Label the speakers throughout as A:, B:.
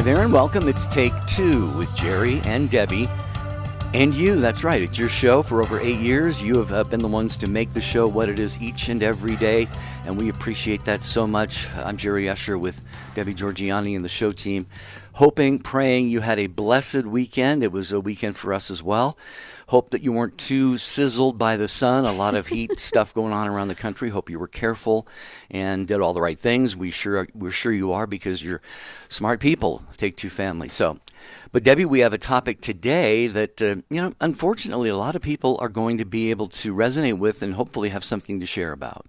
A: Hi there and welcome. It's Take Two with Jerry and Debbie. And you, that's right. It's your show for over eight years. You have uh, been the ones to make the show what it is each and every day, and we appreciate that so much. I'm Jerry Usher with Debbie Georgianni and the show team, hoping, praying you had a blessed weekend. It was a weekend for us as well. Hope that you weren't too sizzled by the sun. A lot of heat stuff going on around the country. Hope you were careful and did all the right things. We sure we're sure you are because you're smart people. Take two family. So, but Debbie, we have a topic today that uh, you know, unfortunately, a lot of people are going to be able to resonate with and hopefully have something to share about.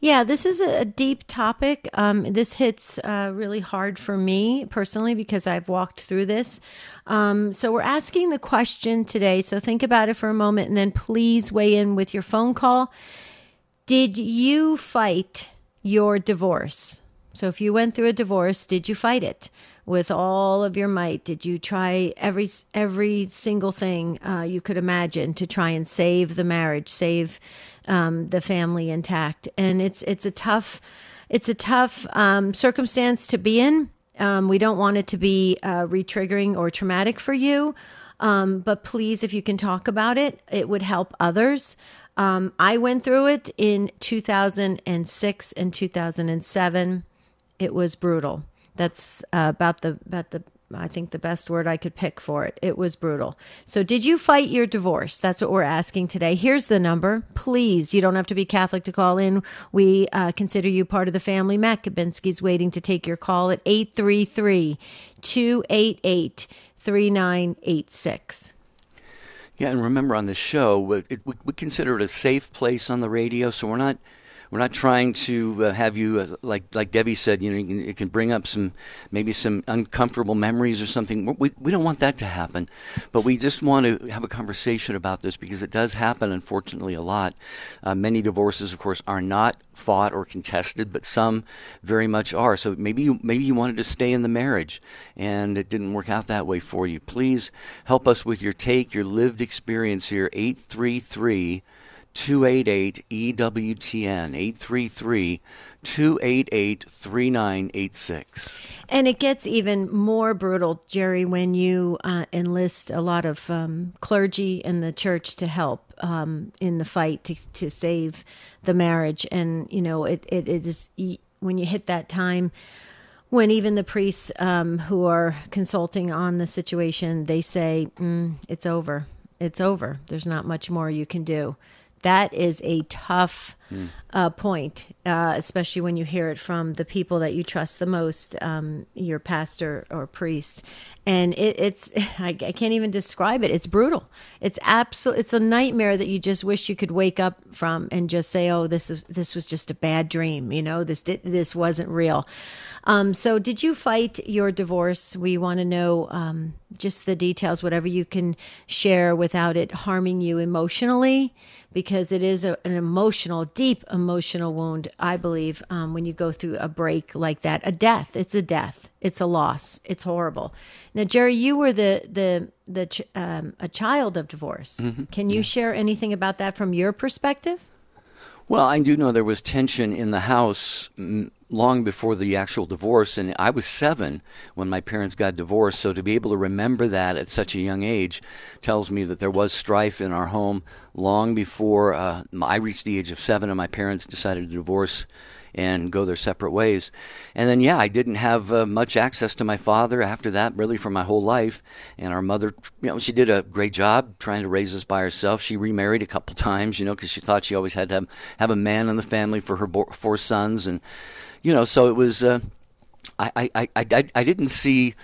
B: Yeah, this is a deep topic. Um, this hits uh, really hard for me personally because I've walked through this. Um, so we're asking the question today. So think about it for a moment and then please weigh in with your phone call. Did you fight your divorce? So if you went through a divorce, did you fight it with all of your might? Did you try every every single thing uh, you could imagine to try and save the marriage, save um, the family intact? And it's it's a tough it's a tough um, circumstance to be in. Um, we don't want it to be uh, re-triggering or traumatic for you. Um, but please, if you can talk about it, it would help others. Um, I went through it in 2006 and 2007. It was brutal. That's uh, about the about the I think the best word I could pick for it. It was brutal. So, did you fight your divorce? That's what we're asking today. Here's the number. Please, you don't have to be Catholic to call in. We uh, consider you part of the family. Matt Kabinski's waiting to take your call at 833 288 3986.
A: Yeah, and remember on the show, we, we, we consider it a safe place on the radio, so we're not we're not trying to uh, have you uh, like like Debbie said. You know, you can, it can bring up some maybe some uncomfortable memories or something. We we don't want that to happen, but we just want to have a conversation about this because it does happen, unfortunately, a lot. Uh, many divorces, of course, are not fought or contested, but some very much are. So maybe you maybe you wanted to stay in the marriage and it didn't work out that way for you. Please help us with your take, your lived experience here. Eight three three. 288 EWTN 833 288 3986.
B: And it gets even more brutal, Jerry, when you uh, enlist a lot of um, clergy in the church to help um, in the fight to, to save the marriage. And, you know, it, it, it is when you hit that time when even the priests um, who are consulting on the situation, they say, mm, it's over. It's over. There's not much more you can do that is a tough mm. uh, point, uh, especially when you hear it from the people that you trust the most, um, your pastor or priest. And it, it's, I, I, can't even describe it. It's brutal. It's absolute. It's a nightmare that you just wish you could wake up from and just say, "Oh, this is this was just a bad dream." You know, this this wasn't real. Um, so, did you fight your divorce? We want to know um, just the details, whatever you can share without it harming you emotionally because it is a, an emotional, deep emotional wound, I believe, um, when you go through a break like that. A death, it's a death, it's a loss, it's horrible. Now, Jerry, you were the, the, the ch- um, a child of divorce. Mm-hmm. Can you yeah. share anything about that from your perspective?
A: Well, I do know there was tension in the house long before the actual divorce, and I was seven when my parents got divorced. So to be able to remember that at such a young age tells me that there was strife in our home long before uh, I reached the age of seven, and my parents decided to divorce and go their separate ways. And then, yeah, I didn't have uh, much access to my father after that, really, for my whole life. And our mother, you know, she did a great job trying to raise us by herself. She remarried a couple times, you know, because she thought she always had to have, have a man in the family for her bo- four sons. And you know, so it was. Uh, I, I, I, I didn't see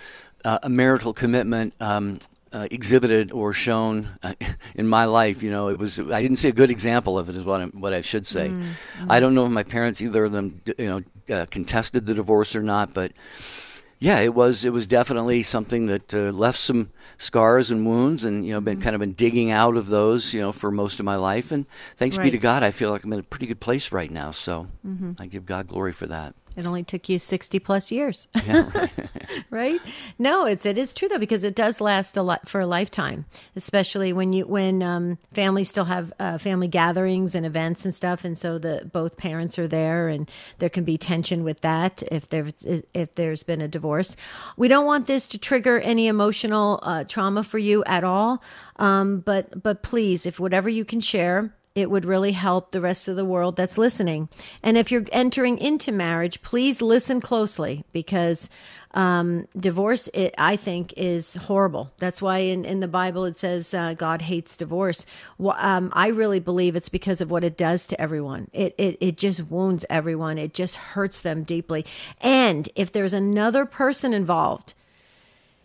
A: uh, a marital commitment um, uh, exhibited or shown uh, in my life. You know, it was I didn't see a good example of it. Is what I what I should say. Mm-hmm. I don't know if my parents either of them you know uh, contested the divorce or not, but yeah, it was it was definitely something that uh, left some scars and wounds, and you know, been mm-hmm. kind of been digging out of those, you know, for most of my life. And thanks right. be to God, I feel like I'm in a pretty good place right now. So mm-hmm. I give God glory for that.
B: It only took you 60 plus years. Yeah, right. right? No, it's it is true though because it does last a lot for a lifetime, especially when you when um, families still have uh, family gatherings and events and stuff, and so the both parents are there, and there can be tension with that if there's if there's been a divorce. We don't want this to trigger any emotional uh, trauma for you at all, um, but but please, if whatever you can share it would really help the rest of the world that's listening. And if you're entering into marriage, please listen closely because um, divorce, it, I think, is horrible. That's why in, in the Bible it says uh, God hates divorce. Well, um, I really believe it's because of what it does to everyone. It, it, it just wounds everyone, it just hurts them deeply. And if there's another person involved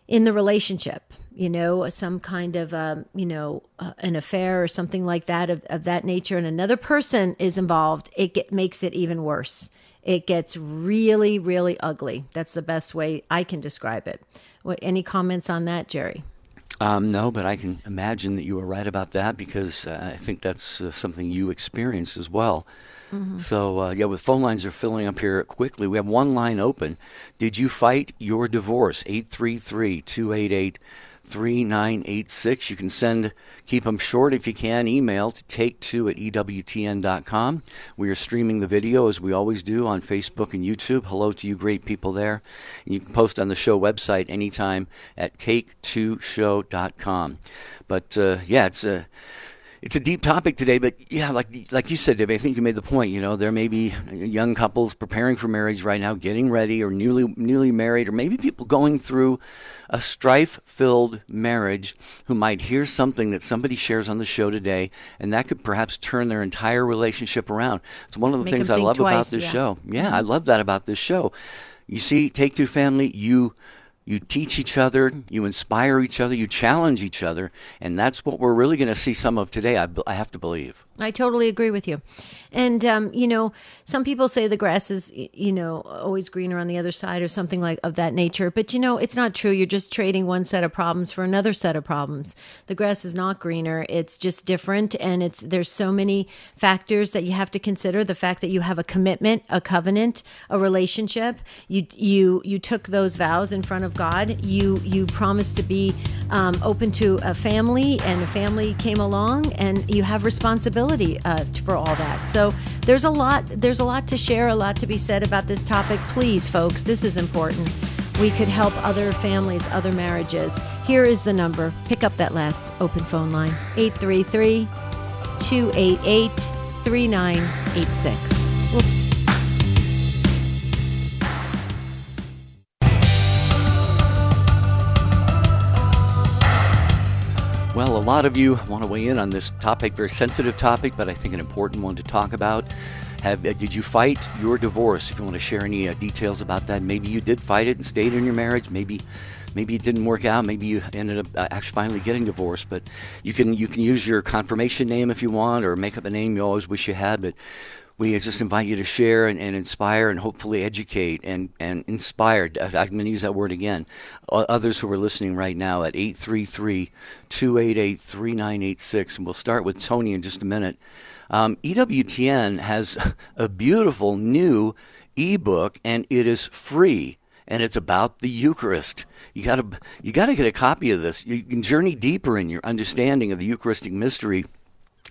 B: in the relationship, you know, some kind of, um, you know, uh, an affair or something like that of, of that nature, and another person is involved, it get, makes it even worse. It gets really, really ugly. That's the best way I can describe it. What, any comments on that, Jerry?
A: Um, no, but I can imagine that you were right about that because uh, I think that's uh, something you experienced as well. Mm-hmm. So, uh, yeah, with phone lines are filling up here quickly. We have one line open. Did you fight your divorce? 833 288 3986. You can send, keep them short if you can, email to take2 at EWTN.com. We are streaming the video as we always do on Facebook and YouTube. Hello to you, great people there. And you can post on the show website anytime at take2show.com. But uh, yeah, it's a it's a deep topic today, but yeah, like like you said, Dave, I think you made the point. You know, there may be young couples preparing for marriage right now, getting ready, or newly newly married, or maybe people going through a strife-filled marriage who might hear something that somebody shares on the show today, and that could perhaps turn their entire relationship around. It's one of the
B: Make
A: things I love
B: twice,
A: about this
B: yeah.
A: show. Yeah,
B: mm-hmm.
A: I love that about this show. You see, Take Two Family, you you teach each other, you inspire each other, you challenge each other, and that's what we're really going to see some of today, I, I have to believe.
B: I totally agree with you. And, um, you know, some people say the grass is, you know, always greener on the other side or something like of that nature. But, you know, it's not true. You're just trading one set of problems for another set of problems. The grass is not greener. It's just different. And it's, there's so many factors that you have to consider. The fact that you have a commitment, a covenant, a relationship. You, you, you took those vows in front of God. You, you promised to be um, open to a family and a family came along and you have responsibility uh, for all that. So, there's a lot there's a lot to share, a lot to be said about this topic. Please, folks, this is important. We could help other families, other marriages. Here is the number. Pick up that last open phone line 833 288 3986.
A: Well, a lot of you want to weigh in on this topic, very sensitive topic, but I think an important one to talk about. Have, uh, did you fight your divorce? If you want to share any uh, details about that, maybe you did fight it and stayed in your marriage. Maybe, maybe it didn't work out. Maybe you ended up uh, actually finally getting divorced. But you can you can use your confirmation name if you want, or make up a name you always wish you had. But we just invite you to share and, and, inspire and hopefully educate and, and inspire. I'm going to use that word again. Others who are listening right now at 833 288 3986. And we'll start with Tony in just a minute. Um, EWTN has a beautiful new ebook, and it is free. And it's about the Eucharist. You got to you got to get a copy of this. You can journey deeper in your understanding of the Eucharistic mystery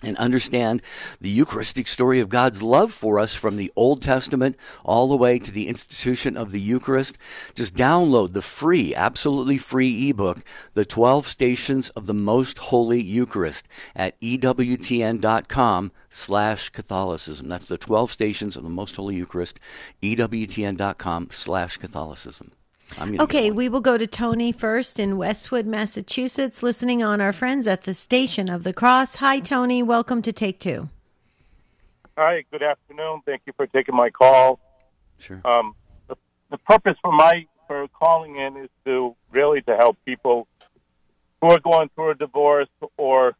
A: and understand the Eucharistic story of God's love for us from the Old Testament all the way to the institution of the Eucharist, just download the free, absolutely free ebook, The 12 Stations of the Most Holy Eucharist at EWTN.com slash Catholicism. That's the 12 Stations of the Most Holy Eucharist, EWTN.com slash Catholicism.
B: Okay, we will go to Tony first in Westwood, Massachusetts, listening on our friends at the Station of the Cross. Hi, Tony. Welcome to Take Two.
C: Hi, good afternoon. Thank you for taking my call.
A: Sure.
C: Um, the, the purpose for my for calling in is to really to help people who are going through a divorce or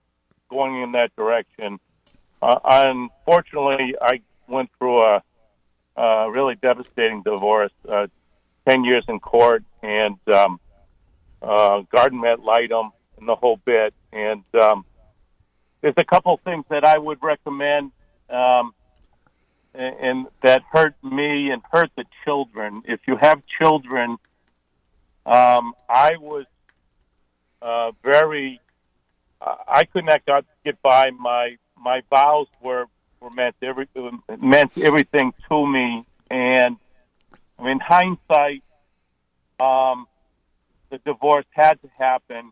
C: going in that direction. Uh, unfortunately, I went through a, a really devastating divorce. Uh, 10 years in court and um, uh, guardian ad litem and the whole bit. And um, there's a couple things that I would recommend. Um, and that hurt me and hurt the children. If you have children, um, I was uh, very. I could not get by. My my vows were were meant every meant everything to me, and in hindsight, um, the divorce had to happen.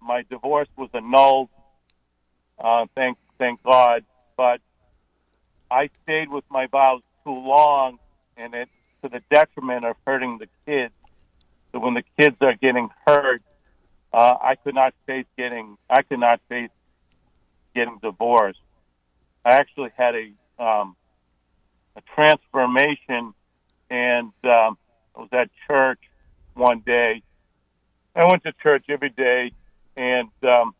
C: My divorce was annulled. Uh, thank thank God, but I stayed with my vows too long, and it to the detriment of hurting the kids. So when the kids are getting hurt, uh, I could not face getting I could not face getting divorced. I actually had a um, a transformation, and um, I was at church one day. I went to church every day, and um,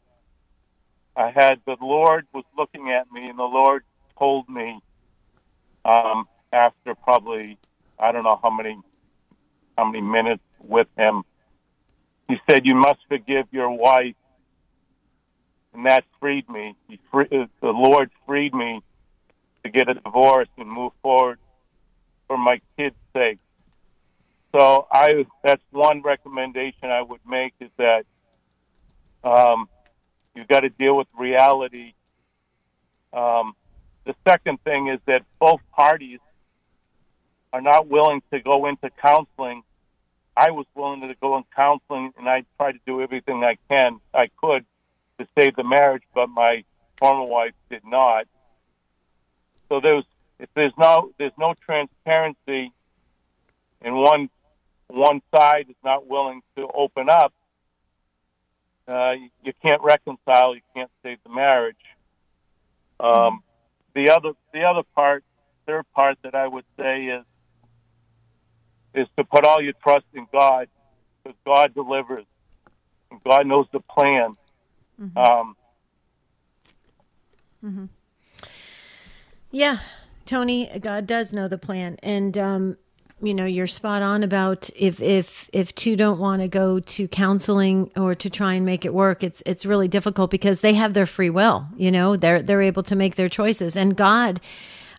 C: I had the Lord was looking at me, and the Lord told me um, after probably I don't know how many how many minutes with him. He said, "You must forgive your wife," and that freed me. Free, uh, the Lord freed me to get a divorce and move forward for my kids' sake. So I that's one recommendation I would make is that um, you've got to deal with reality. Um, the second thing is that both parties are not willing to go into counseling. I was willing to go in counseling, and I tried to do everything I can, I could, to save the marriage, but my former wife did not. So there's if there's no there's no transparency, and one one side is not willing to open up, uh, you can't reconcile. You can't save the marriage. Um, the other the other part, third part that I would say is is to put all your trust in God, because God delivers, and God knows the plan. Mm-hmm. Um,
B: mm-hmm. Yeah, Tony, God does know the plan, and um, you know you're spot on about if if if two don't want to go to counseling or to try and make it work it's it's really difficult because they have their free will you know they're they're able to make their choices. And god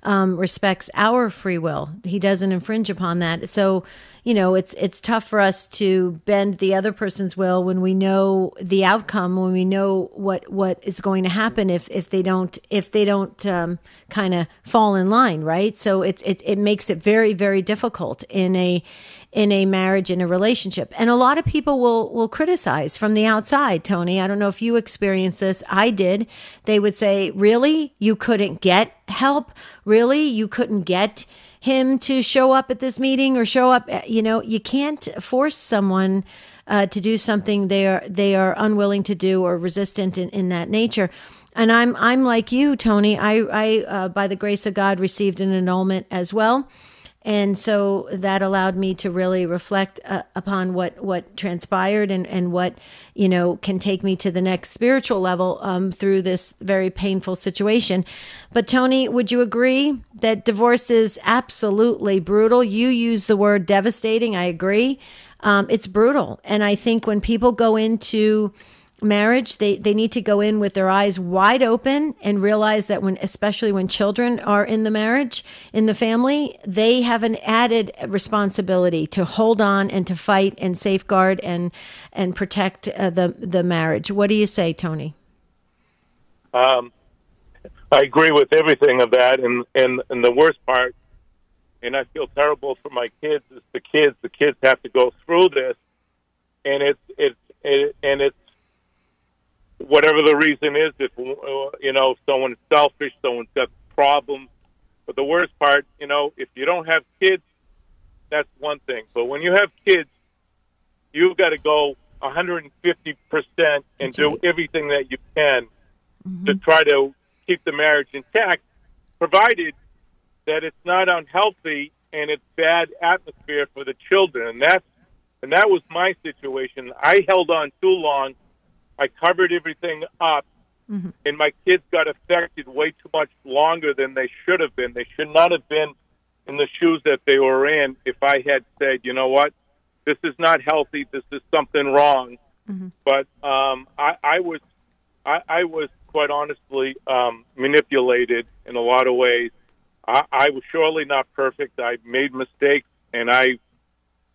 B: um, respects our free will. He doesn't infringe upon that. So you know it's it's tough for us to bend the other person's will when we know the outcome when we know what what is going to happen if if they don't if they don't um, kind of fall in line right? So it's it, it makes it very very difficult in a in a marriage in a relationship. And a lot of people will will criticize from the outside tony. I don't know if you experienced this. I did. They would say really? You couldn't get help? Really? You couldn't get him to show up at this meeting or show up. Eh, you know, you can't force someone uh, to do something they are they are unwilling to do or resistant in, in that nature. And I'm I'm like you, Tony. I I uh, by the grace of God received an annulment as well and so that allowed me to really reflect uh, upon what what transpired and and what you know can take me to the next spiritual level um, through this very painful situation. But tony would you agree that divorce is absolutely brutal? You use the word devastating i agree. Um, it's brutal. And i think when people go into marriage they they need to go in with their eyes wide open and realize that when especially when children are in the marriage in the family they have an added responsibility to hold on and to fight and safeguard and and protect uh, the the marriage. What do you say tony?
C: Um i agree with everything of that. And and and the worst part and i feel terrible for my kids is the kids the kids have to go through this. And it's it's it, and it's whatever the reason is, if uh, you know someone's selfish, someone's got problems. But the worst part, you know, if you don't have kids, that's one thing. But when you have kids, you've got to go 150 percent and do right. everything that you can mm-hmm. to try to keep the marriage intact, provided that it's not unhealthy and it's bad atmosphere for the children. And that's and that was my situation. I held on too long I covered everything up, mm-hmm. and my kids got affected way too much longer than they should have been. They should not have been in the shoes that they were in if I had said, you know what, this is not healthy, this is something wrong. Mm-hmm. But um, I, I was, I, I was quite honestly um, manipulated in a lot of ways. I, I was surely not perfect. I made mistakes, and I, to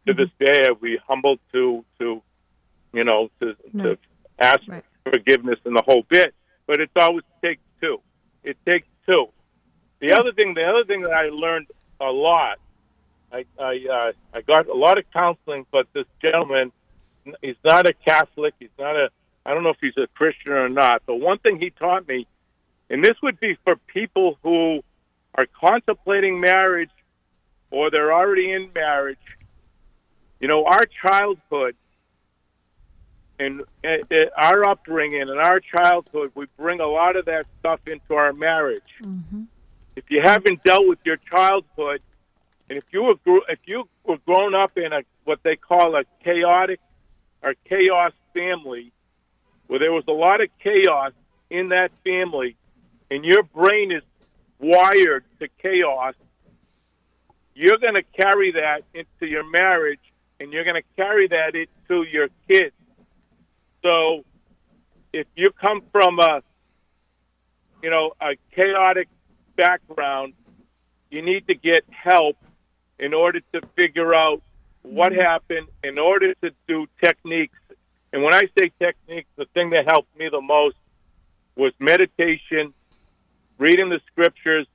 B: Mm-hmm.
C: this day, I'd be humbled to to, you know, to to. Ask
B: Right.
C: for forgiveness and the whole bit. But it's always takes two. It takes two. The other thing, the other thing that I learned a lot, I I uh, I got a lot of counseling, but this gentleman, he's not a Catholic. He's not a. I don't know if he's a Christian or not. But one thing he taught me, and this would be for people who are contemplating marriage or they're already in marriage. You know, our childhood and our upbringing and our childhood, we bring a lot of that stuff into our marriage. Mm-hmm. If you haven't dealt with your childhood, and if you were if you were grown up in a what they call a chaotic or chaos family, where there was a lot of chaos in that family, and your brain is wired to chaos, you're going to carry that into your marriage, and you're going to carry that into your kids. So, if you come from a, you know, a chaotic background, you need to get help in order to figure out what mm-hmm. happened, in order to do techniques. And when I say techniques, the thing that helped me the most was meditation, reading the scriptures,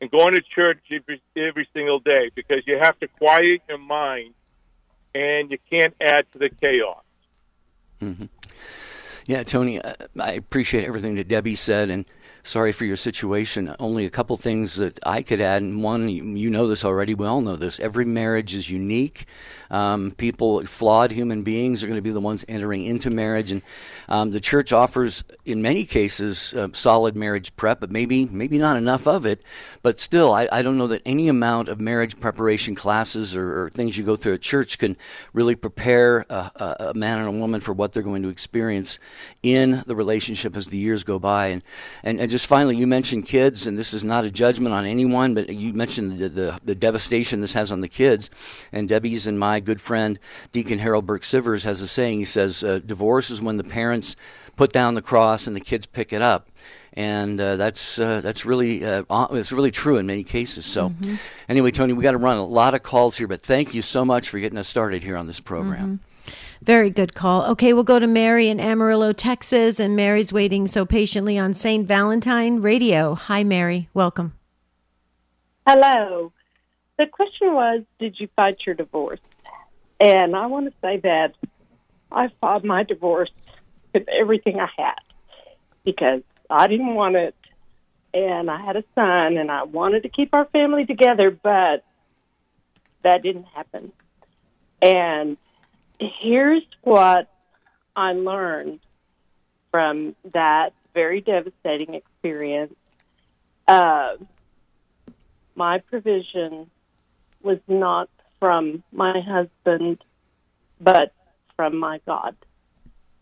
C: and going to church every, every single day because you have to quiet your mind and you can't add to the chaos.
A: Yeah, Tony, uh, I appreciate everything that Debbie said, and sorry for your situation. Only a couple things that I could add. And one, you know this already. We all know this. Every marriage is unique. Um, people, flawed human beings, are going to be the ones entering into marriage, and um, the church offers, in many cases, uh, solid marriage prep, but maybe maybe not enough of it. But still, I, I don't know that any amount of marriage preparation classes or, or things you go through at church can really prepare a, a, a man and a woman for what they're going to experience in the relationship as the years go by. And, and, and just finally, you mentioned kids, and this is not a judgment on anyone, but you mentioned the, the, the devastation this has on the kids. And Debbie's and my good friend, Deacon Harold Burke Sivers, has a saying. He says, uh, Divorce is when the parents put down the cross and the kids pick it up. And uh, that's uh, that's really uh, it's really true in many cases. So, anyway, Tony, we got to run a lot of calls here, but thank you so much for getting us started here on this program.
B: Very good call. Okay, we'll go to Mary in Amarillo, Texas, and Mary's waiting so patiently on St. Valentine Radio. Hi, Mary. Welcome.
D: Hello. The question was, did you fight your divorce? And I want to say that I fought my divorce with everything I had because I didn't want it. And I had a son and I wanted to keep our family together, but that didn't happen. And here's what I learned from that very devastating experience. Uh, my provision was not from my husband, but from my God.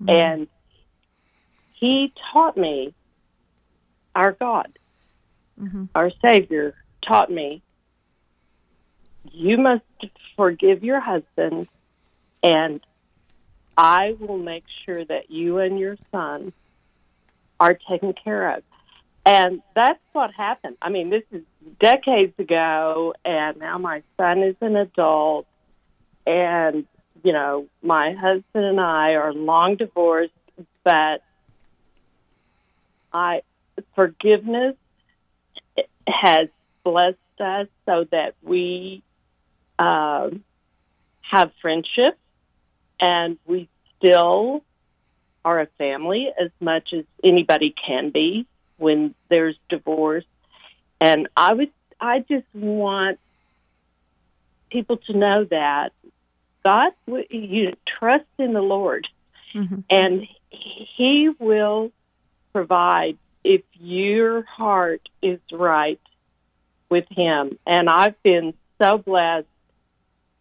D: And he taught me, our God, our Savior, taught me, you must forgive your husband, and I will make sure that you and your son are taken care of. And that's what happened. I mean, this is decades ago, and now my son is an adult, and, you know, my husband and I are long divorced, but I, forgiveness has blessed us so that we um, have friendship and we still are a family as much as anybody can be when there's divorce. And I would, I just want people to know that God, you trust in the Lord,
B: Mhm.
D: and He will provide if your heart is right with Him. And I've been so blessed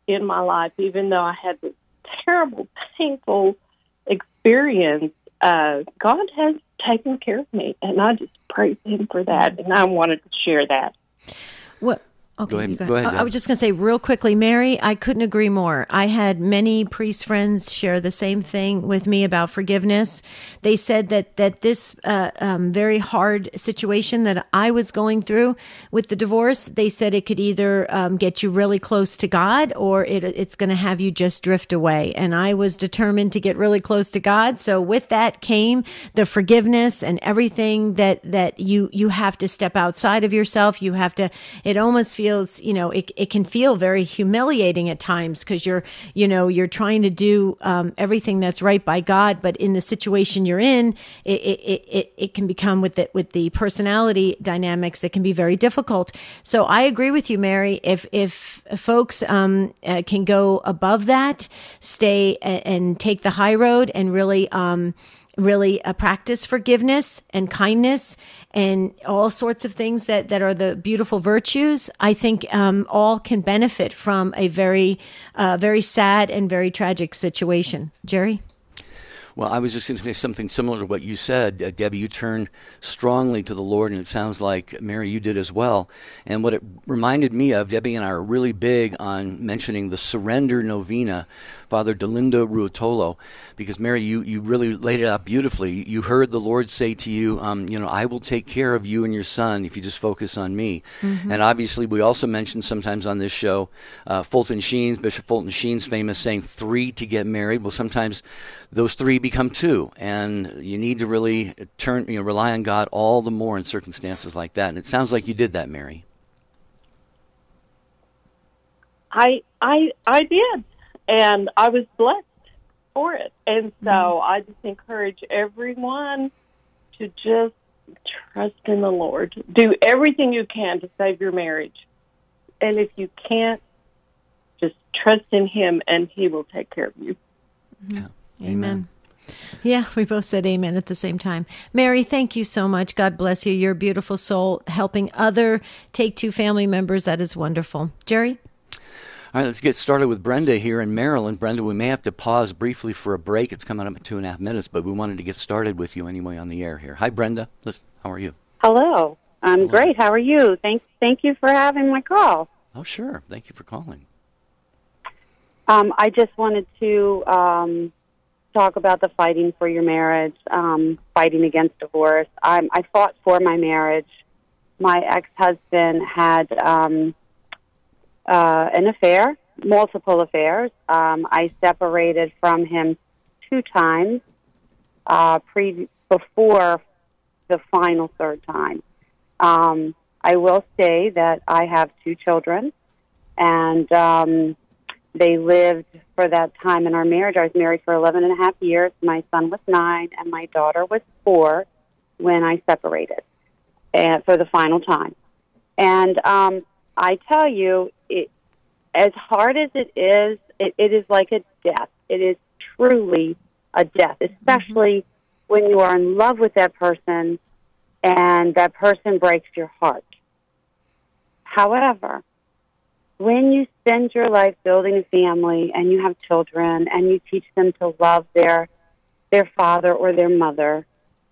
D: in my life, even though I had this terrible, painful experience. Uh, God has taken care of me, and I just praise Him for that. And I wanted to share that.
B: What? Okay,
A: Go ahead- go ahead,
B: I, I was just going to say real quickly, Mary, I couldn't agree more. I had many priest friends share the same thing with me about forgiveness. They said that that this uh, um, very hard situation that I was going through with the divorce, they said it could either um, get you really close to God or it, it's going to have you just drift away. And I was determined to get really close to God. So with that came the forgiveness and everything that that you you have to step outside of yourself. You have to. It almost feels you know it it can feel very humiliating at times because you're you know you're trying to do um, everything that's right by God, but in the situation you're in, it it, it, it can become with the with the personality dynamics. It can be very difficult. So I agree with you, Mary. If if folks um, uh, can go above that, stay a- and take the high road and really um, really uh, practice forgiveness and kindness and all sorts of things that, that are the beautiful virtues, I think um, all can benefit from a very, uh, very sad and very tragic situation. Jerry?
A: Well, I was just going to say something similar to what you said. Uh, Debbie, you turned strongly to the Lord, and it sounds like, Mary, you did as well. And what it reminded me of, Debbie and I are really big on mentioning the surrender novena, Father Dolindo Ruotolo, because, Mary, you, you really laid it out beautifully. You heard the Lord say to you, um, you know, I will take care of you and your son if you just focus on me. And obviously, we also mentioned sometimes on this show uh, Fulton Sheen's, Bishop Fulton Sheen's famous saying, three to get married. Well, sometimes those three become two, and you need to really turn, you know, rely on God all the more in circumstances like that. And it sounds like you did that, Mary.
D: I I I did, and I was blessed for it. And so mm-hmm. I just encourage everyone to just trust in the Lord. Do everything you can to save your marriage, and if you can't, just trust in Him, and He will take care of you. Mm-hmm.
B: Amen. Yeah, we both said amen at the same time. Mary, thank you so much. God bless you. You're a beautiful soul helping other Take Two family members. That is wonderful. Jerry?
A: All right, let's get started with Brenda here in Maryland. Brenda, we may have to pause briefly for a break. It's coming up in two and a half minutes, but we wanted to get started with you anyway on the air here. Hi, Brenda. Listen, how are you?
E: Hello. I'm great. How are you? Thank thank you for having my call.
A: Oh, sure. Thank you for calling.
E: Um, I just wanted to um, talk about the fighting for your marriage, um, fighting against divorce. I'm, I fought for my marriage. My ex husband had um, uh, an affair, multiple affairs. Um, I separated from him two times uh, pre- before the final third time. Um, I will say that I have two children, and um, they lived for that time in our marriage. I was married for 11 and a half years. My son was nine, and my daughter was four when I separated and for the final time. And um, I tell you, it, as hard as it is, it, it is like a death. It is truly a death, especially when you are in love with that person and that person breaks your heart. However, when you spend your life building a family and you have children and you teach them to love their their father or their mother,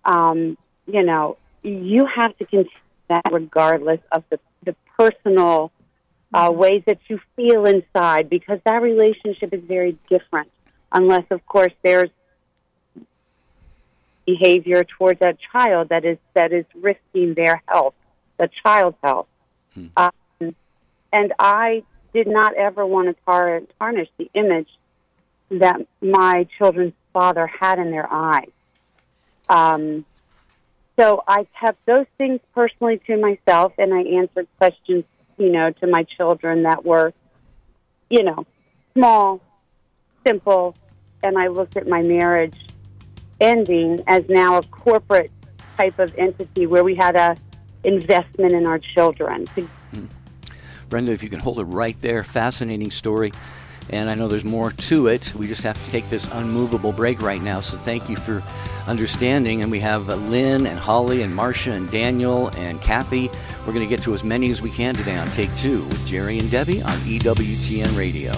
E: um, you know, you have to continue that regardless of the, the personal uh, ways that you feel inside because that relationship is very different unless of course there's behavior towards that child that is that is risking their health, the child's health. Um, and I did not ever want to tar- tarnish the image that my children's father had in their eyes. Um, so I kept those things personally to myself, and I answered questions, you know, to my children that were, you know, small, simple, and I looked at my marriage ending as now a corporate type of entity where we had a investment in our children to
A: Brenda, if you can hold it right there, fascinating story. And I know there's more to it. We just have to take this unmovable break right now. So thank you for understanding. And we have Lynn and Holly and Marcia and Daniel and Kathy. We're going to get to as many as we can today on Take Two with Jerry and Debbie on EWTN Radio.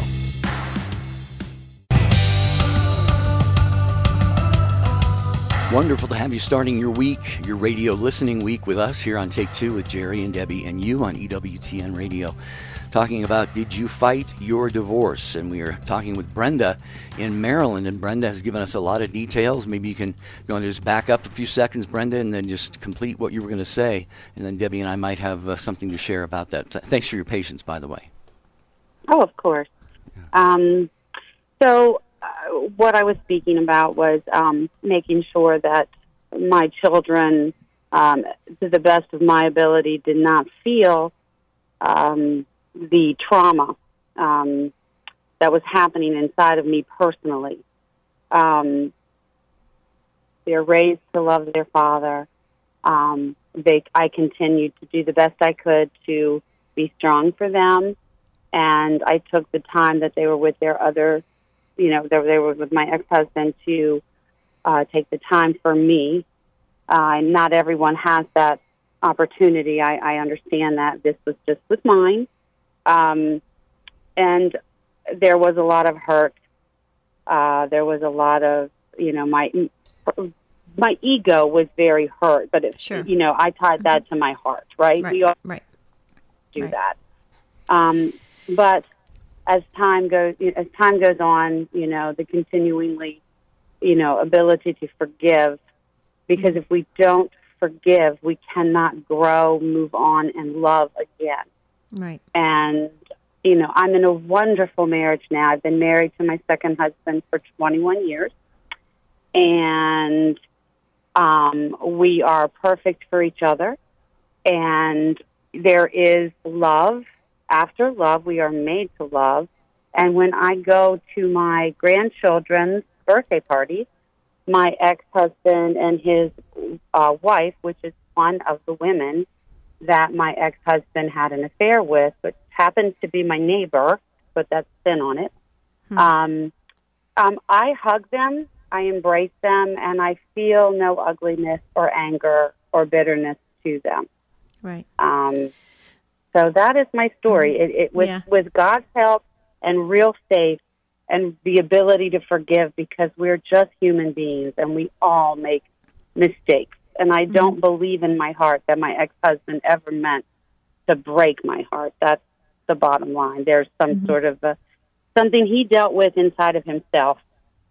A: Wonderful to have you starting your week, your radio listening week with us here on Take Two with Jerry and Debbie and you on EWTN Radio. Talking about Did You Fight Your Divorce? And we are talking with Brenda in Maryland. And Brenda has given us a lot of details. Maybe you can you want to just back up a few seconds, Brenda, and then just complete what you were going to say. And then Debbie and I might have uh, something to share about that. Thanks for your patience, by the way.
E: Oh, of course. Um, so what I was speaking about was um, making sure that my children, um, to the best of my ability, did not feel um, the trauma um, that was happening inside of me personally. Um, they're raised to love their father. Um, they, I continued to do the best I could to be strong for them, and I took the time that they were with their other you know, they, they were with my ex-husband to uh, take the time for me. Uh, not everyone has that opportunity. I, I understand that this was just with mine. Um, and there was a lot of hurt. Uh, there was a lot of, you know, my my ego was very hurt, but it, sure. you know, I tied that mm-hmm. to my heart, right?
B: right. We all right.
E: do right. that. Um, but as time goes as time goes on, you know, the continuingly, you know, ability to forgive, because if we don't forgive, we cannot grow, move on, and love again.
B: Right.
E: And you know, I'm in a wonderful marriage now. I've been married to my second husband for 21 years, and um, we are perfect for each other. And there is love after love, we are made to love. And when I go to my grandchildren's birthday parties, my ex husband and his uh, wife, which is one of the women that my ex husband had an affair with, which happens to be my neighbor, but that's thin on it. Hmm. Um, um, I hug them, I embrace them, and I feel no ugliness or anger or bitterness to them.
B: Right.
E: Um, so that is my story. Mm-hmm. It, it with yeah. with God's help and real faith and the ability to forgive because we're just human beings and we all make mistakes. And I mm-hmm. don't believe in my heart that my ex husband ever meant to break my heart. That's the bottom line. There's some mm-hmm. sort of a, something he dealt with inside of himself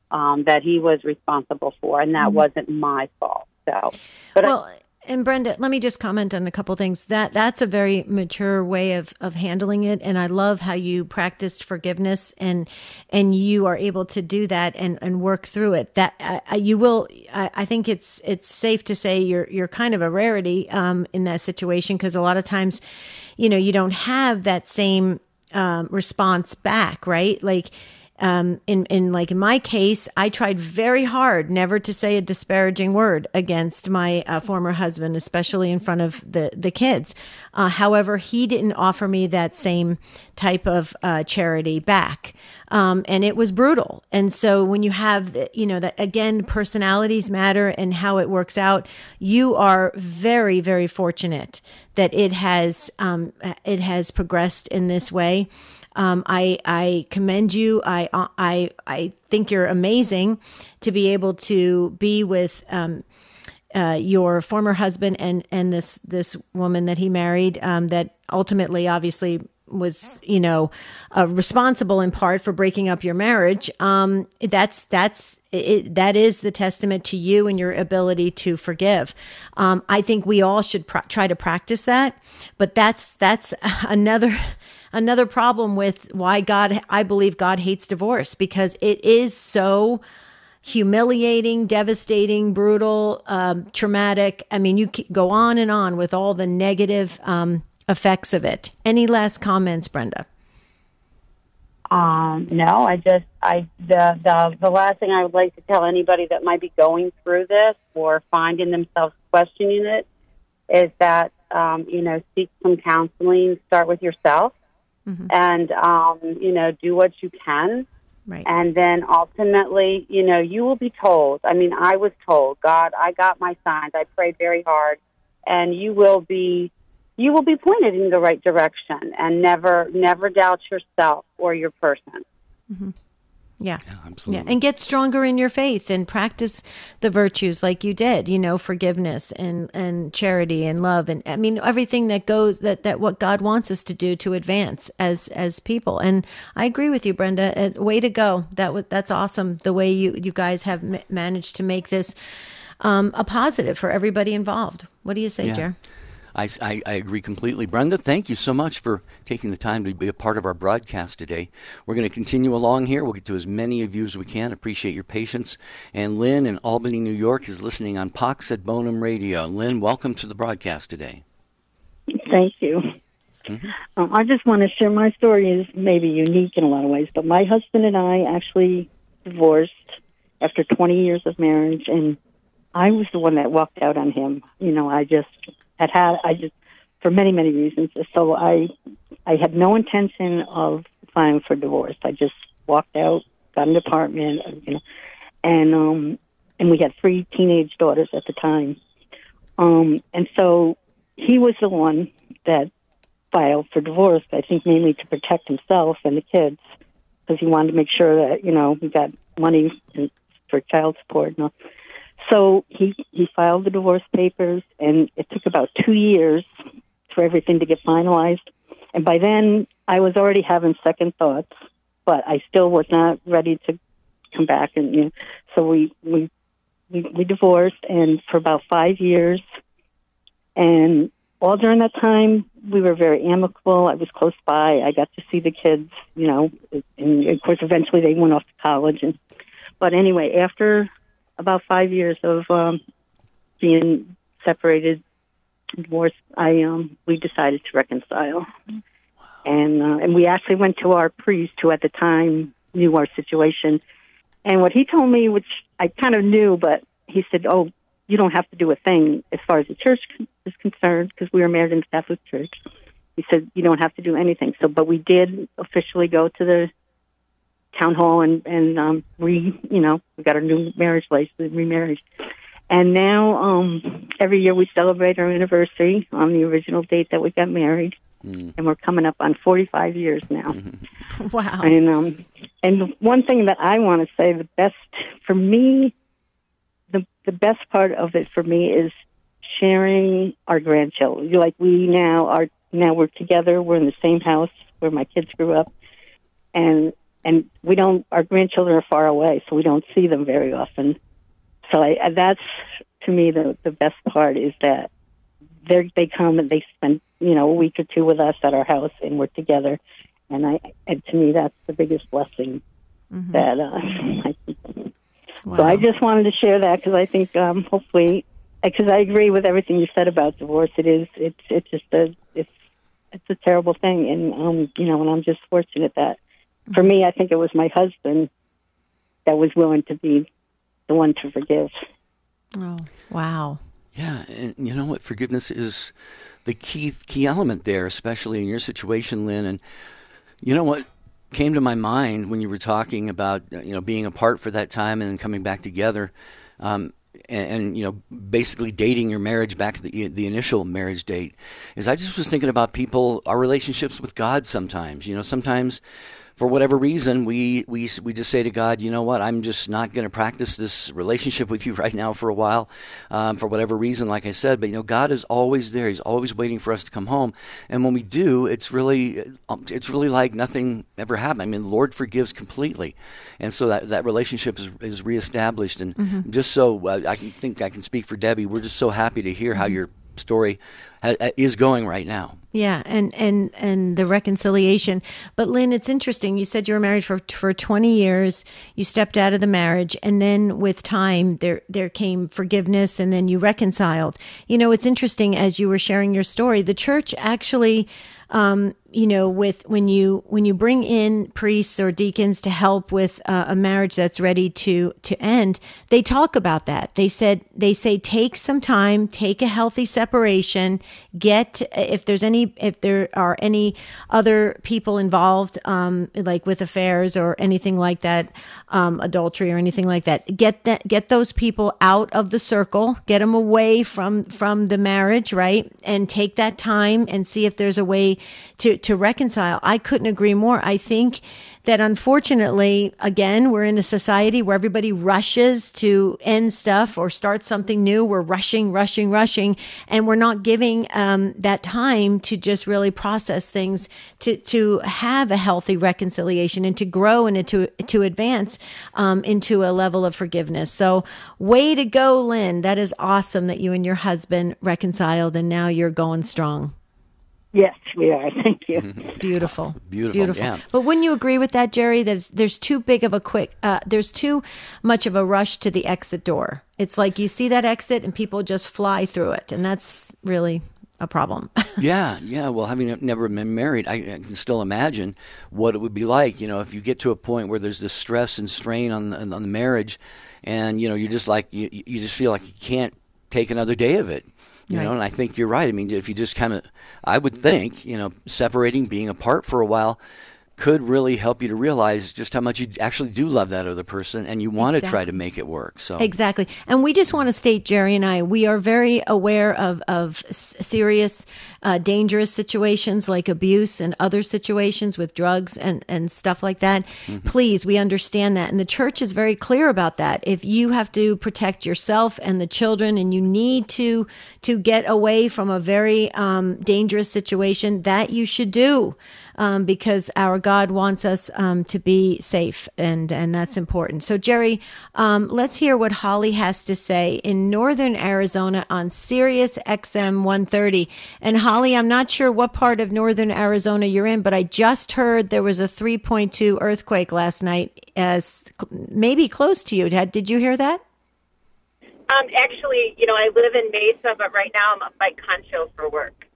E: um, that he was responsible for, and that mm-hmm. wasn't my fault. So,
B: but well, I, and Brenda, let me just comment on a couple things. That that's a very mature way of of handling it, and I love how you practiced forgiveness and and you are able to do that and and work through it. That uh, you will. I, I, think it's it's safe to say you're you're kind of a rarity um, in that situation because a lot of times, you know, you don't have that same um, response back, right? Like um, in in like in my case, I tried very hard never to say a disparaging word against my uh, former husband, especially in front of the the kids. Uh, however, he didn't offer me that same type of uh, charity back, um, and it was brutal. And so when you have you know that again, personalities matter and how it works out. You are very very fortunate that it has um, it has progressed in this way. Um, I I commend you. I I I think you're amazing to be able to be with. Um, uh, your former husband and and this this woman that he married um, that ultimately obviously was you know uh, responsible in part for breaking up your marriage um, that's that's it, that is the testament to you and your ability to forgive um, i think we all should pr- try to practice that but that's that's another another problem with why God, I believe God hates divorce because it is so humiliating, devastating, brutal, um, traumatic. I mean, you go on and on with all the negative um, effects of it. Any last comments, Brenda?
E: Um, no, I just I the the the last thing I would like to tell anybody that might be going through this or finding themselves questioning it is that um, you know seek some counseling. Start with yourself mm-hmm. and um, you know do what you can.
B: Right.
E: And then ultimately you know you will be told. I mean i was told god i got my signs. I prayed very hard. And you will be you will be pointed in the right direction and never never doubt yourself or your person.
B: Mm-hmm. Yeah.
A: Yeah, absolutely.
B: And get stronger in your faith and practice the virtues like you did, you know, forgiveness and, and charity and love and I mean everything that goes that, that what God wants us to do to advance as as people. And I agree with you, Brenda. Uh, way to go. That that's awesome the way you you guys have m- managed to make this um, a positive for everybody involved. What do you say,
A: Yeah.
B: Jer?
A: I, I, I agree completely. Brenda, thank you so much for taking the time to be a part of our broadcast today. We're going to continue along here. We'll get to as many of you as we can. Appreciate your patience. And Lynn in Albany, New York is listening on Pax et Bonum Radio. Lynn, welcome to the broadcast today.
F: Thank you. Um, I just want to share my story is maybe unique in a lot of ways, but my husband and I actually divorced after 20 years of marriage, and I was the one that walked out on him. You know, I just had had I just for many many reasons. So I I had no intention of filing for divorce. I just walked out, got an apartment, you know, and um and we had three teenage daughters at the time. Um, and so he was the one that filed for divorce. I think mainly to protect himself and the kids, because he wanted to make sure that you know he got money for child support. And all. So he he filed the divorce papers, and it took about two years for everything to get finalized. And by then, I was already having second thoughts, but I still was not ready to come back. And you know, so we we we, we divorced, and for about five years, and all during that time, we were very amicable. I was close by. I got to see the kids, you know, and of course, eventually they went off to college. And but anyway, after about five years of um, being separated, divorced, I um, we decided to reconcile, and uh, and we actually went to our priest, who at the time knew our situation, and what he told me, which I kind of knew, but he said, "Oh, you don't have to do a thing as far as the church is concerned because we were married in the Catholic Church." He said, "You don't have to do anything." So, but we did officially go to the town hall and and um, re, you know, we got our new marriage license, remarried, and now um, every year we celebrate our anniversary on the original date that we got married, and we're coming up on 45 years now.
B: Wow.
F: And um, and one thing that I want to say, the best for me, the the best part of it for me is sharing our grandchildren. Like we now are now we're together. We're in the same house where my kids grew up, and and we don't. Our grandchildren are far away, so we don't see them very often. So I, that's to me the the best part is that they they come and they spend you know a week or two with us at our house, and we're together. And I and to me that's the biggest blessing that uh, I so I just wanted to share that because I think um, hopefully, because I agree with everything you said about divorce. It is it's it's just a it's it's a terrible thing, and um, you know, and I'm just fortunate that for me, I think it was my husband that was willing to be the one to forgive.
B: Oh, wow.
A: Yeah, and you know what? Forgiveness is the key key element there, especially in your situation, Lynn. And you know what came to my mind when you were talking about uh, you know being apart for that time and then coming back together, um, and, and you know basically dating your marriage back to the the initial marriage date. Is I just was thinking about people, our relationships with God. Sometimes, you know, sometimes for whatever reason, we, we, we just say to God, you know what, I'm just not going to practice this relationship with you right now for a while, um, for whatever reason, like I said. But, you know, God is always there. He's always waiting for us to come home. And when we do, it's really, um, it's really like nothing ever happened. I mean, the Lord forgives completely. And so that, that relationship is, is reestablished. And just so uh, I can think I can speak for Debbie, we're just so happy to hear how your story ha- is going right now.
B: Yeah, and and and the reconciliation. But Lynn, it's interesting. You said you were married for for 20 years. You stepped out of the marriage and then with time there there came forgiveness and then you reconciled. You know, it's interesting as you were sharing your story, the church actually um, you know, with when you when you bring in priests or deacons to help with uh, a marriage that's ready to to end, they talk about that. They said they say take some time, take a healthy separation, get if there's any if there are any other people involved, um, like with affairs or anything like that, um, adultery or anything like that, get that get those people out of the circle, get them away from from the marriage, right, and take that time and see if there's a way to to reconcile. I couldn't agree more. I think that unfortunately, again, we're in a society where everybody rushes to end stuff or start something new. We're rushing, rushing, rushing, and we're not giving um, that time to just really process things, to to have a healthy reconciliation and to grow and to to advance um, into a level of forgiveness. So, way to go, Lynn! That is awesome that you and your husband reconciled, and now you're going strong.
F: Yes, we are. Thank you.
B: Beautiful,
A: Beautiful,
B: beautiful.
A: yeah.
B: But wouldn't you agree with that, Jerry? There's there's too big of a quick. Uh, there's too much of a rush to the exit door. It's like you see that exit and people just fly through it, and that's really a problem.
A: yeah, yeah. Well, having never been married, I, I can still imagine what it would be like. You know, if you get to a point where there's this stress and strain on the, on the marriage, and you know, you're just like you, you just feel like you can't take another day of it. You
B: Right.
A: know, and I think you're right. I mean, if you just kind of, I would think, you know, separating, being apart for a while, could really help you to realize just how much you actually do love that other person, and you want to try to make it work. So
B: Exactly. And we just want to state, Jerry and I, we are very aware of, of serious, uh, dangerous situations like abuse and other situations with drugs and, and stuff like that. Please, we understand that. And the church is very clear about that. If you have to protect yourself and the children and you need to, to get away from a very um, dangerous situation, that you should do. Um, because our God wants us um, to be safe, and and that's important. So, Jerry, um, let's hear what Holly has to say in Northern Arizona on Sirius XM 130. And Holly, I'm not sure what part of Northern Arizona you're in, but I just heard there was a 3.2 earthquake last night, as maybe close to you. Did you hear that?
G: Um, actually, you know, I live in Mesa, but right now I'm up by Concho for work.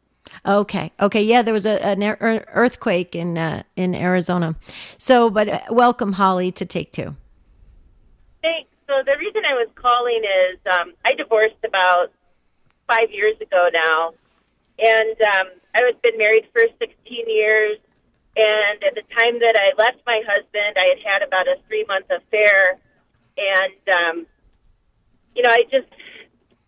B: Okay. Okay. Yeah, there was a, an ear- ear- earthquake in uh, in Arizona. So, but uh, welcome, Holly, to take two.
G: Thanks. So the reason I was calling is um, I divorced about five years ago now, and um, I was been married for 16 years. And at the time that I left my husband, I had had about a three month affair, and um, you know, I just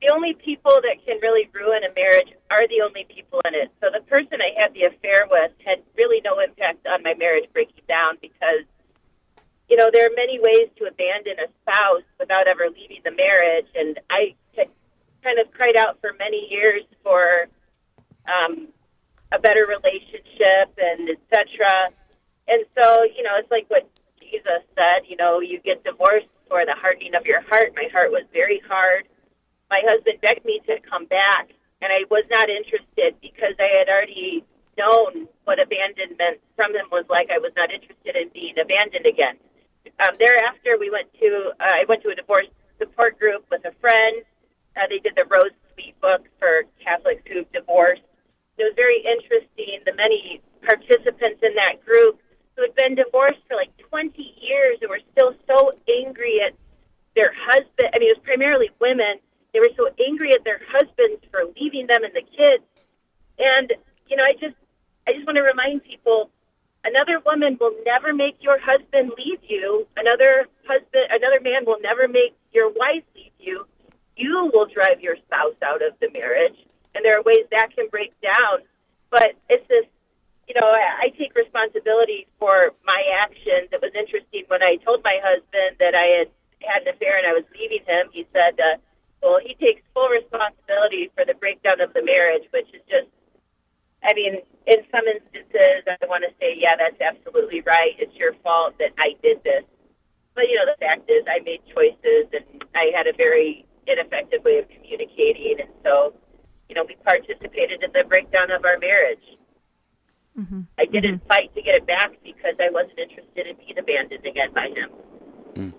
G: the only people that can really ruin a marriage are the only people in it. So the person I had the affair with had really no impact on my marriage breaking down because you know, there are many ways to abandon a spouse without ever leaving the marriage. And I had kind of cried out for many years for um, a better relationship and et cetera. And so, you know, it's like what Jesus said, you know, you get divorced for the hardening of your heart. My heart was very hard. My husband begged me to come back, and I was not interested because I had already known what abandonment from him was like. I was not interested in being abandoned again um, thereafter, we went to uh, I went to a divorce support group with a friend. Uh, they did the Rose Sweet book for Catholics who've divorced. It was very interesting. The many participants in that group who had been divorced for like 20 years and were still so angry at their husband. I mean, it was primarily women. They were so angry at their husbands for leaving them and the kids. And you know, I just I just want to remind people Another woman will never make your husband leave you. Another husband, another man will never make your wife leave you. You will drive your spouse out of the marriage, and there are ways that can break down. But it's this, you know, I, I take responsibility for my actions. It was interesting when I told my husband that I had had an affair and I was leaving him. He said, uh, "Well, he takes full responsibility for the breakdown of the marriage," which is just I mean, in some instances, I want to say, yeah, that's absolutely right. It's your fault that I did this. But, you know, the fact is, I made choices and I had a very ineffective way of communicating. And so, you know, we participated in the breakdown of our marriage. Mm-hmm. I didn't mm-hmm. fight to get it back because I wasn't interested in being abandoned again by him. Mm.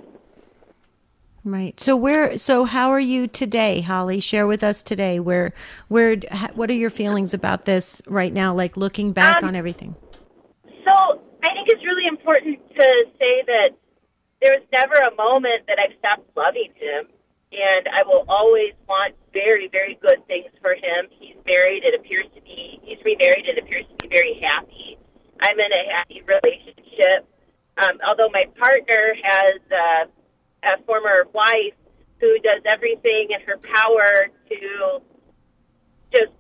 B: Right. So where? So how are you today, Holly? Share with us today. Where? Where? What are your feelings about this right now? Like looking back
G: Um,
B: on everything.
G: So I think it's really important to say that there was never a moment that I've stopped loving him. and I will always want very, very good things for him. He's married. It appears to be he's remarried. It appears to be very happy. I'm in a happy relationship. Um, although my partner has uh, a former wife who does everything in her power to just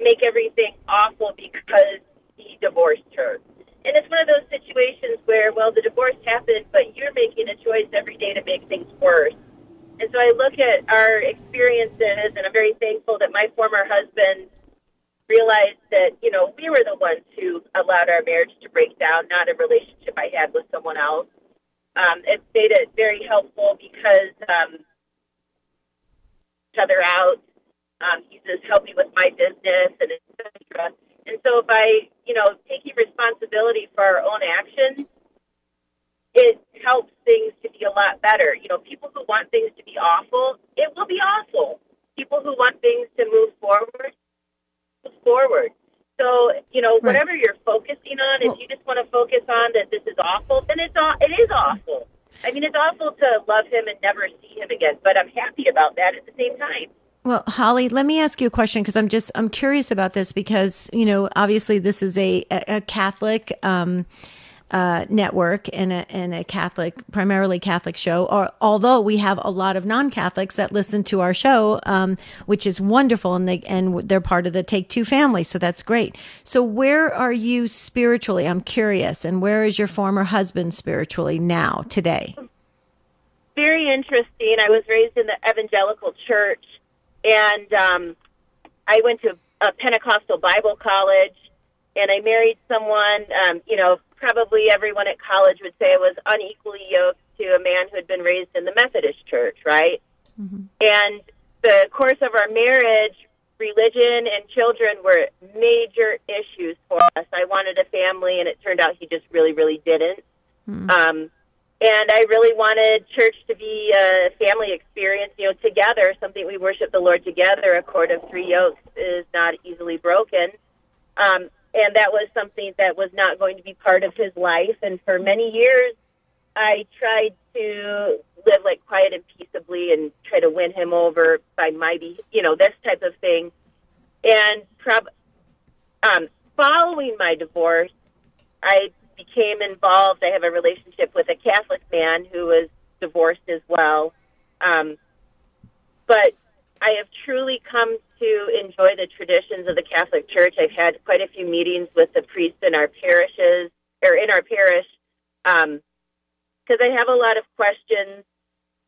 G: make everything awful because he divorced her. And it's one of those situations where, well, the divorce happened, but you're making a choice every day to make things worse. And so I look at our experiences, and I'm very thankful that my former husband realized that, you know, we were the ones who allowed our marriage to break down, not a relationship I had with someone else. Um, it made it very helpful because um, each other out. Um, he just helped me with my business and etc. And so by you know taking responsibility for our own actions, it helps things to be a lot better. You know, people who want things to be awful, it will be awful. People who want things to move forward, move forward. So, you know, right. whatever you're focusing on, well, if you just want to focus on that this is awful, then it's it is awful. I mean, it's awful to love him and never see him again, but I'm happy about that at the same time.
B: Well, Holly, let me ask you a question because I'm just I'm curious about this because you know obviously this is a a Catholic um, uh, network and a, and a Catholic, primarily Catholic show. Or although we have a lot of non-Catholics that listen to our show, um, which is wonderful, and they and they're part of the Take Two family, so that's great. So where are you spiritually? I'm curious, and where is your former husband spiritually now today?
G: Very interesting. I was raised in the evangelical church, and um, I went to a Pentecostal Bible college, and I married someone. Um, you know probably everyone at college would say I was unequally yoked to a man who had been raised in the Methodist church, right? Mm-hmm. And the course of our marriage, religion and children were major issues for us. I wanted a family, and it turned out he just really, really didn't. Mm-hmm. Um, and I really wanted church to be a family experience, you know, together, something we worship the Lord together. A cord of three yokes is not easily broken. Um, and that was something that was not going to be part of his life. And for many years, I tried to live like quiet and peaceably and try to win him over by my, be- you know, this type of thing. And prob- um, following my divorce, I became involved. I have a relationship with a Catholic man who was divorced as well. Um, but I have truly come to enjoy the traditions of the Catholic Church. I've had quite a few meetings with the priests in our parishes or in our parish because um, I have a lot of questions.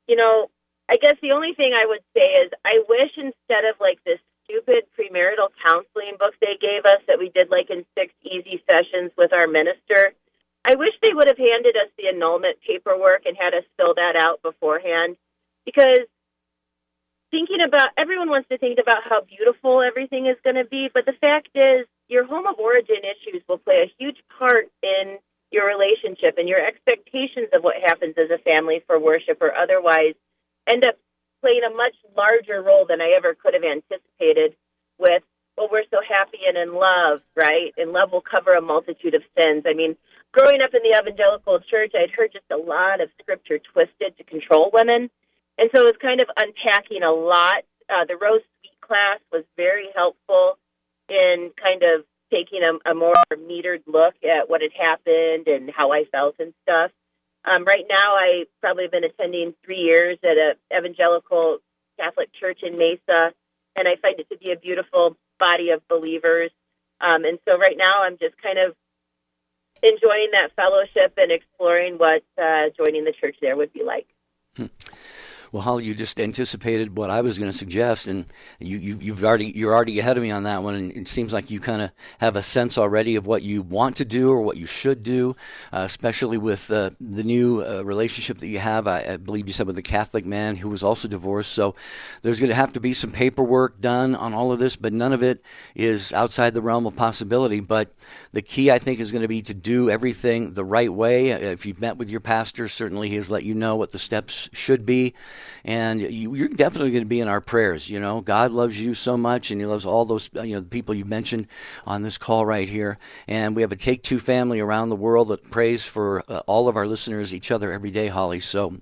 G: You know, I guess the only thing I would say is I wish instead of like this stupid premarital counseling book they gave us that we did like in six easy sessions with our minister, I wish they would have handed us the annulment paperwork and had us fill that out beforehand because thinking about everyone wants to think about how beautiful everything is going to be, but the fact is, your home of origin issues will play a huge part in your relationship and your expectations of what happens as a family for worship or otherwise end up playing a much larger role than I ever could have anticipated with well we're so happy and in love right? And love will cover a multitude of sins. I mean growing up in the evangelical church i'd heard just a lot of scripture twisted to control women and so it was kind of unpacking a lot. Uh, the Rose Sweet class was very helpful in kind of taking a, a more metered look at what had happened and how I felt and stuff. Um, right now, I probably have been attending three years at a evangelical Catholic church in Mesa, and I find it to be a beautiful body of believers. Um, and so right now, I'm just kind of enjoying that fellowship and exploring what uh, joining the church there would be like. Hmm.
A: Well, Holly, you just anticipated what I was going to suggest, and you, you have already you're already ahead of me on that one. And it seems like you kind of have a sense already of what you want to do or what you should do, uh, especially with uh, the new uh, relationship that you have. I, I, believe you said with the Catholic man who was also divorced. So there's going to have to be some paperwork done on all of this, but none of it is outside the realm of possibility. But the key, I think, is going to be to do everything the right way. If you've met with your pastor, certainly he has let you know what the steps should be and you, are definitely going to be in our prayers. You know, God loves you so much, and He loves all those you know people you mentioned on this call right here. And we have a Take Two family around the world that prays for uh, all of our listeners, each other every day. Holly, so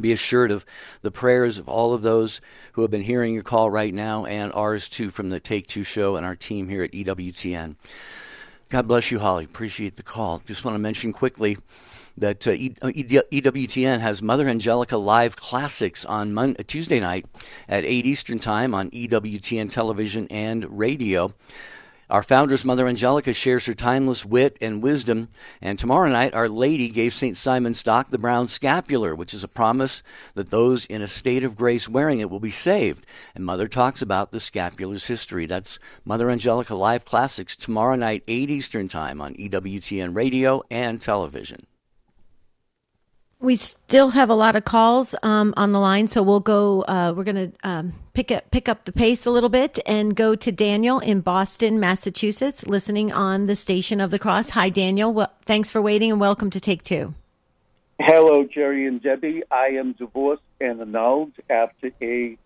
A: be assured of the prayers of all of those who have been hearing your call right now and ours too from the Take Two show and our team here at EWTN. God bless you, Holly. Appreciate the call. Just want to mention quickly that uh, EWTN has Mother Angelica Live Classics on Monday, Tuesday night at 8 Eastern Time on EWTN television and radio. Our founder's Mother Angelica shares her timeless wit and wisdom. And tomorrow night, Our Lady gave St. Simon Stock the brown scapular, which is a promise that those in a state of grace wearing it will be saved. And Mother talks about the scapular's history. That's Mother Angelica Live Classics tomorrow night, 8 Eastern Time on EWTN radio and television.
B: We still have a lot of calls um, on the line, so we'll go. Uh, we're going to um, pick up pick up the pace a little bit and go to Daniel in Boston, Massachusetts, listening on the Station of the Cross. Hi, Daniel. Well, thanks for waiting and welcome to Take Two.
H: Hello, Jerry and Debbie. I am divorced and annulled after a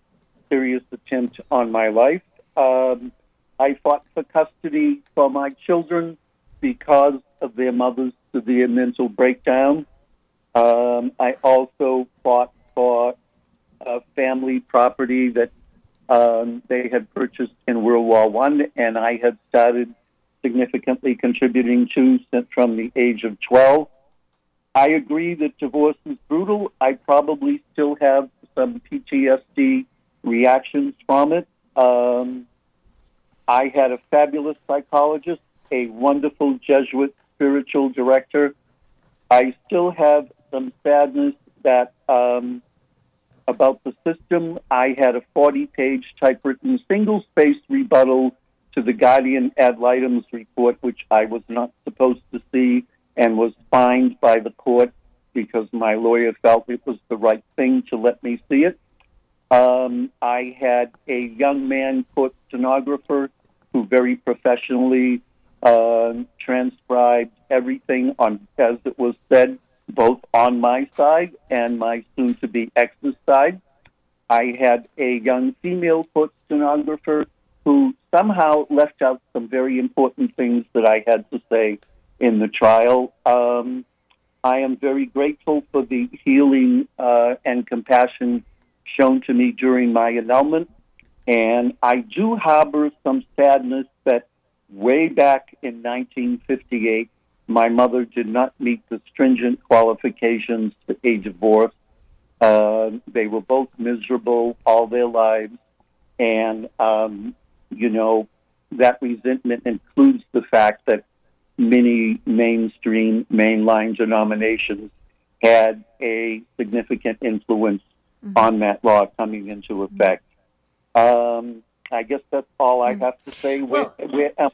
H: serious attempt on my life. Um, I fought for custody for my children because of their mother's severe mental breakdown. Um, I also fought for a family property that um, they had purchased in World War One, and I had started significantly contributing to since from the age of 12. I agree that divorce is brutal. I probably still have some PTSD reactions from it. Um, I had a fabulous psychologist, a wonderful Jesuit spiritual director. I still have some sadness that um, about the system. I had a 40 page typewritten single space rebuttal to the Guardian ad litem's report, which I was not supposed to see and was fined by the court because my lawyer felt it was the right thing to let me see it. Um, I had a young man court stenographer who very professionally uh, transcribed everything on as it was said both on my side and my soon to be ex's side. I had a young female court stenographer who somehow left out some very important things that I had to say in the trial. Um, I am very grateful for the healing uh, and compassion shown to me during my annulment. And I do harbor some sadness that way back in 1958, my mother did not meet the stringent qualifications for a divorce. Uh, they were both miserable all their lives. And, um, you know, that resentment includes the fact that many mainstream, mainline denominations had a significant influence mm-hmm. on that law coming into effect. Um, I guess that's all I mm. have to say. Well, we're, we're,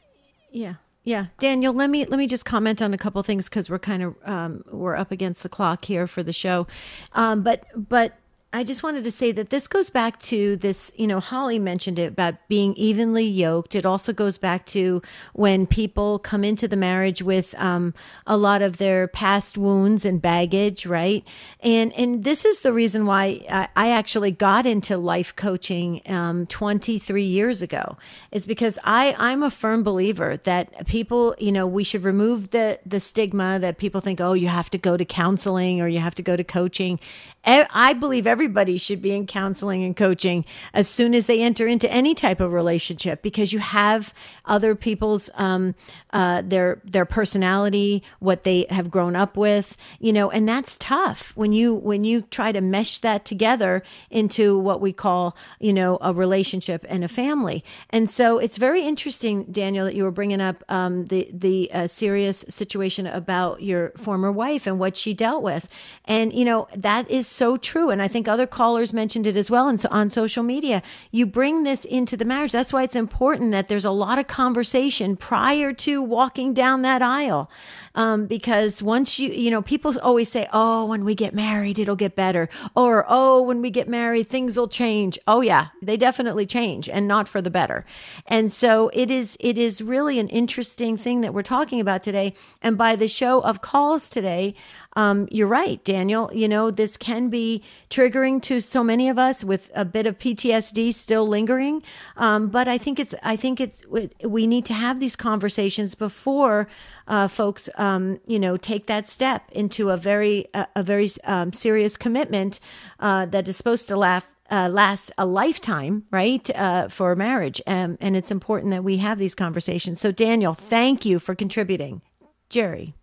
B: yeah. Yeah, Daniel, let me let me just comment on a couple things because we're kind of um, we're up against the clock here for the show, um, but but I just wanted to say that this goes back to this, you know, Holly mentioned it about being evenly yoked. It also goes back to when people come into the marriage with um, a lot of their past wounds and baggage, right? And and this is the reason why I, I actually got into life coaching um, 23 years ago, is because I I'm a firm believer that people, you know, we should remove the the stigma that people think, oh, you have to go to counseling or you have to go to coaching. I believe everybody should be in counseling and coaching as soon as they enter into any type of relationship because you have other people's um, uh, their their personality, what they have grown up with, you know, and that's tough when you when you try to mesh that together into what we call you know a relationship and a family. And so it's very interesting, Daniel, that you were bringing up um, the the uh, serious situation about your former wife and what she dealt with, and you know that is so true. And I think other callers mentioned it as well. And so on social media, you bring this into the marriage. That's why it's important that there's a lot of conversation prior to walking down that aisle. Um, because once you, you know, people always say, oh, when we get married, it'll get better. Or, oh, when we get married, things will change. Oh, yeah, they definitely change and not for the better. And so it is, it is really an interesting thing that we're talking about today. And by the show of calls today, um, you're right, Daniel. You know, this can be triggering to so many of us with a bit of PTSD still lingering. Um, but I think it's I think it's we need to have these conversations before uh, folks um, you know take that step into a very a, a very um, serious commitment uh, that is supposed to last. Uh, last a lifetime, right, uh, for marriage. Um, and it's important that we have these conversations. So, Daniel, thank you for contributing. Jerry.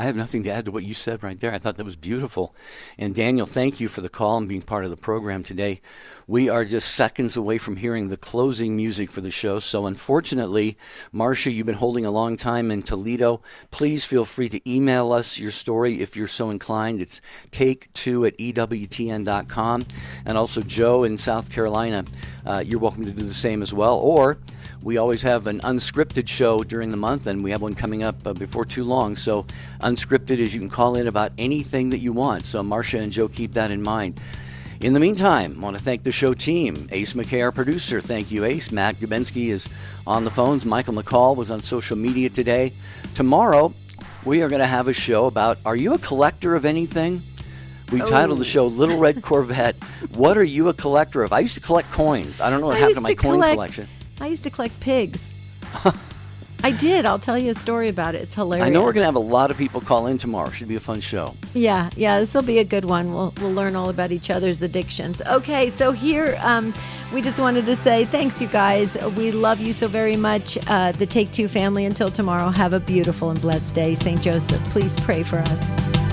A: I have nothing to add to what you said right there. I thought that was beautiful. And Daniel, thank you for the call and being part of the program today. We are just seconds away from hearing the closing music for the show. So, unfortunately, Marcia, you've been holding a long time in Toledo. Please feel free to email us your story if you're so inclined. It's take two at EWTN.com. And also, Joe in South Carolina, uh, you're welcome to do the same as well. Or we always have an unscripted show during the month, and we have one coming up uh, before too long. So, unscripted is you can call in about anything that you want. So, Marcia and Joe, keep that in mind. In the meantime, I want to thank the show team. Ace McKay, our producer. Thank you, Ace. Matt Gubensky is on the phones. Michael McCall was on social media today. Tomorrow, we are going to have a show about Are you a collector of anything? We oh. titled the show Little Red Corvette. what are you a collector of? I used to collect coins. I don't know what I happened to my to coin collect- collection.
B: I used to collect pigs. I did. I'll tell you a story about it. It's hilarious.
A: I know we're going to have a lot of people call in tomorrow. Should be a fun show.
B: Yeah, yeah. This will be a good one. We'll we'll learn all about each other's addictions. Okay, so here um, we just wanted to say thanks, you guys. We love you so very much. Uh, the Take Two family. Until tomorrow, have a beautiful and blessed day. Saint Joseph, please pray for us.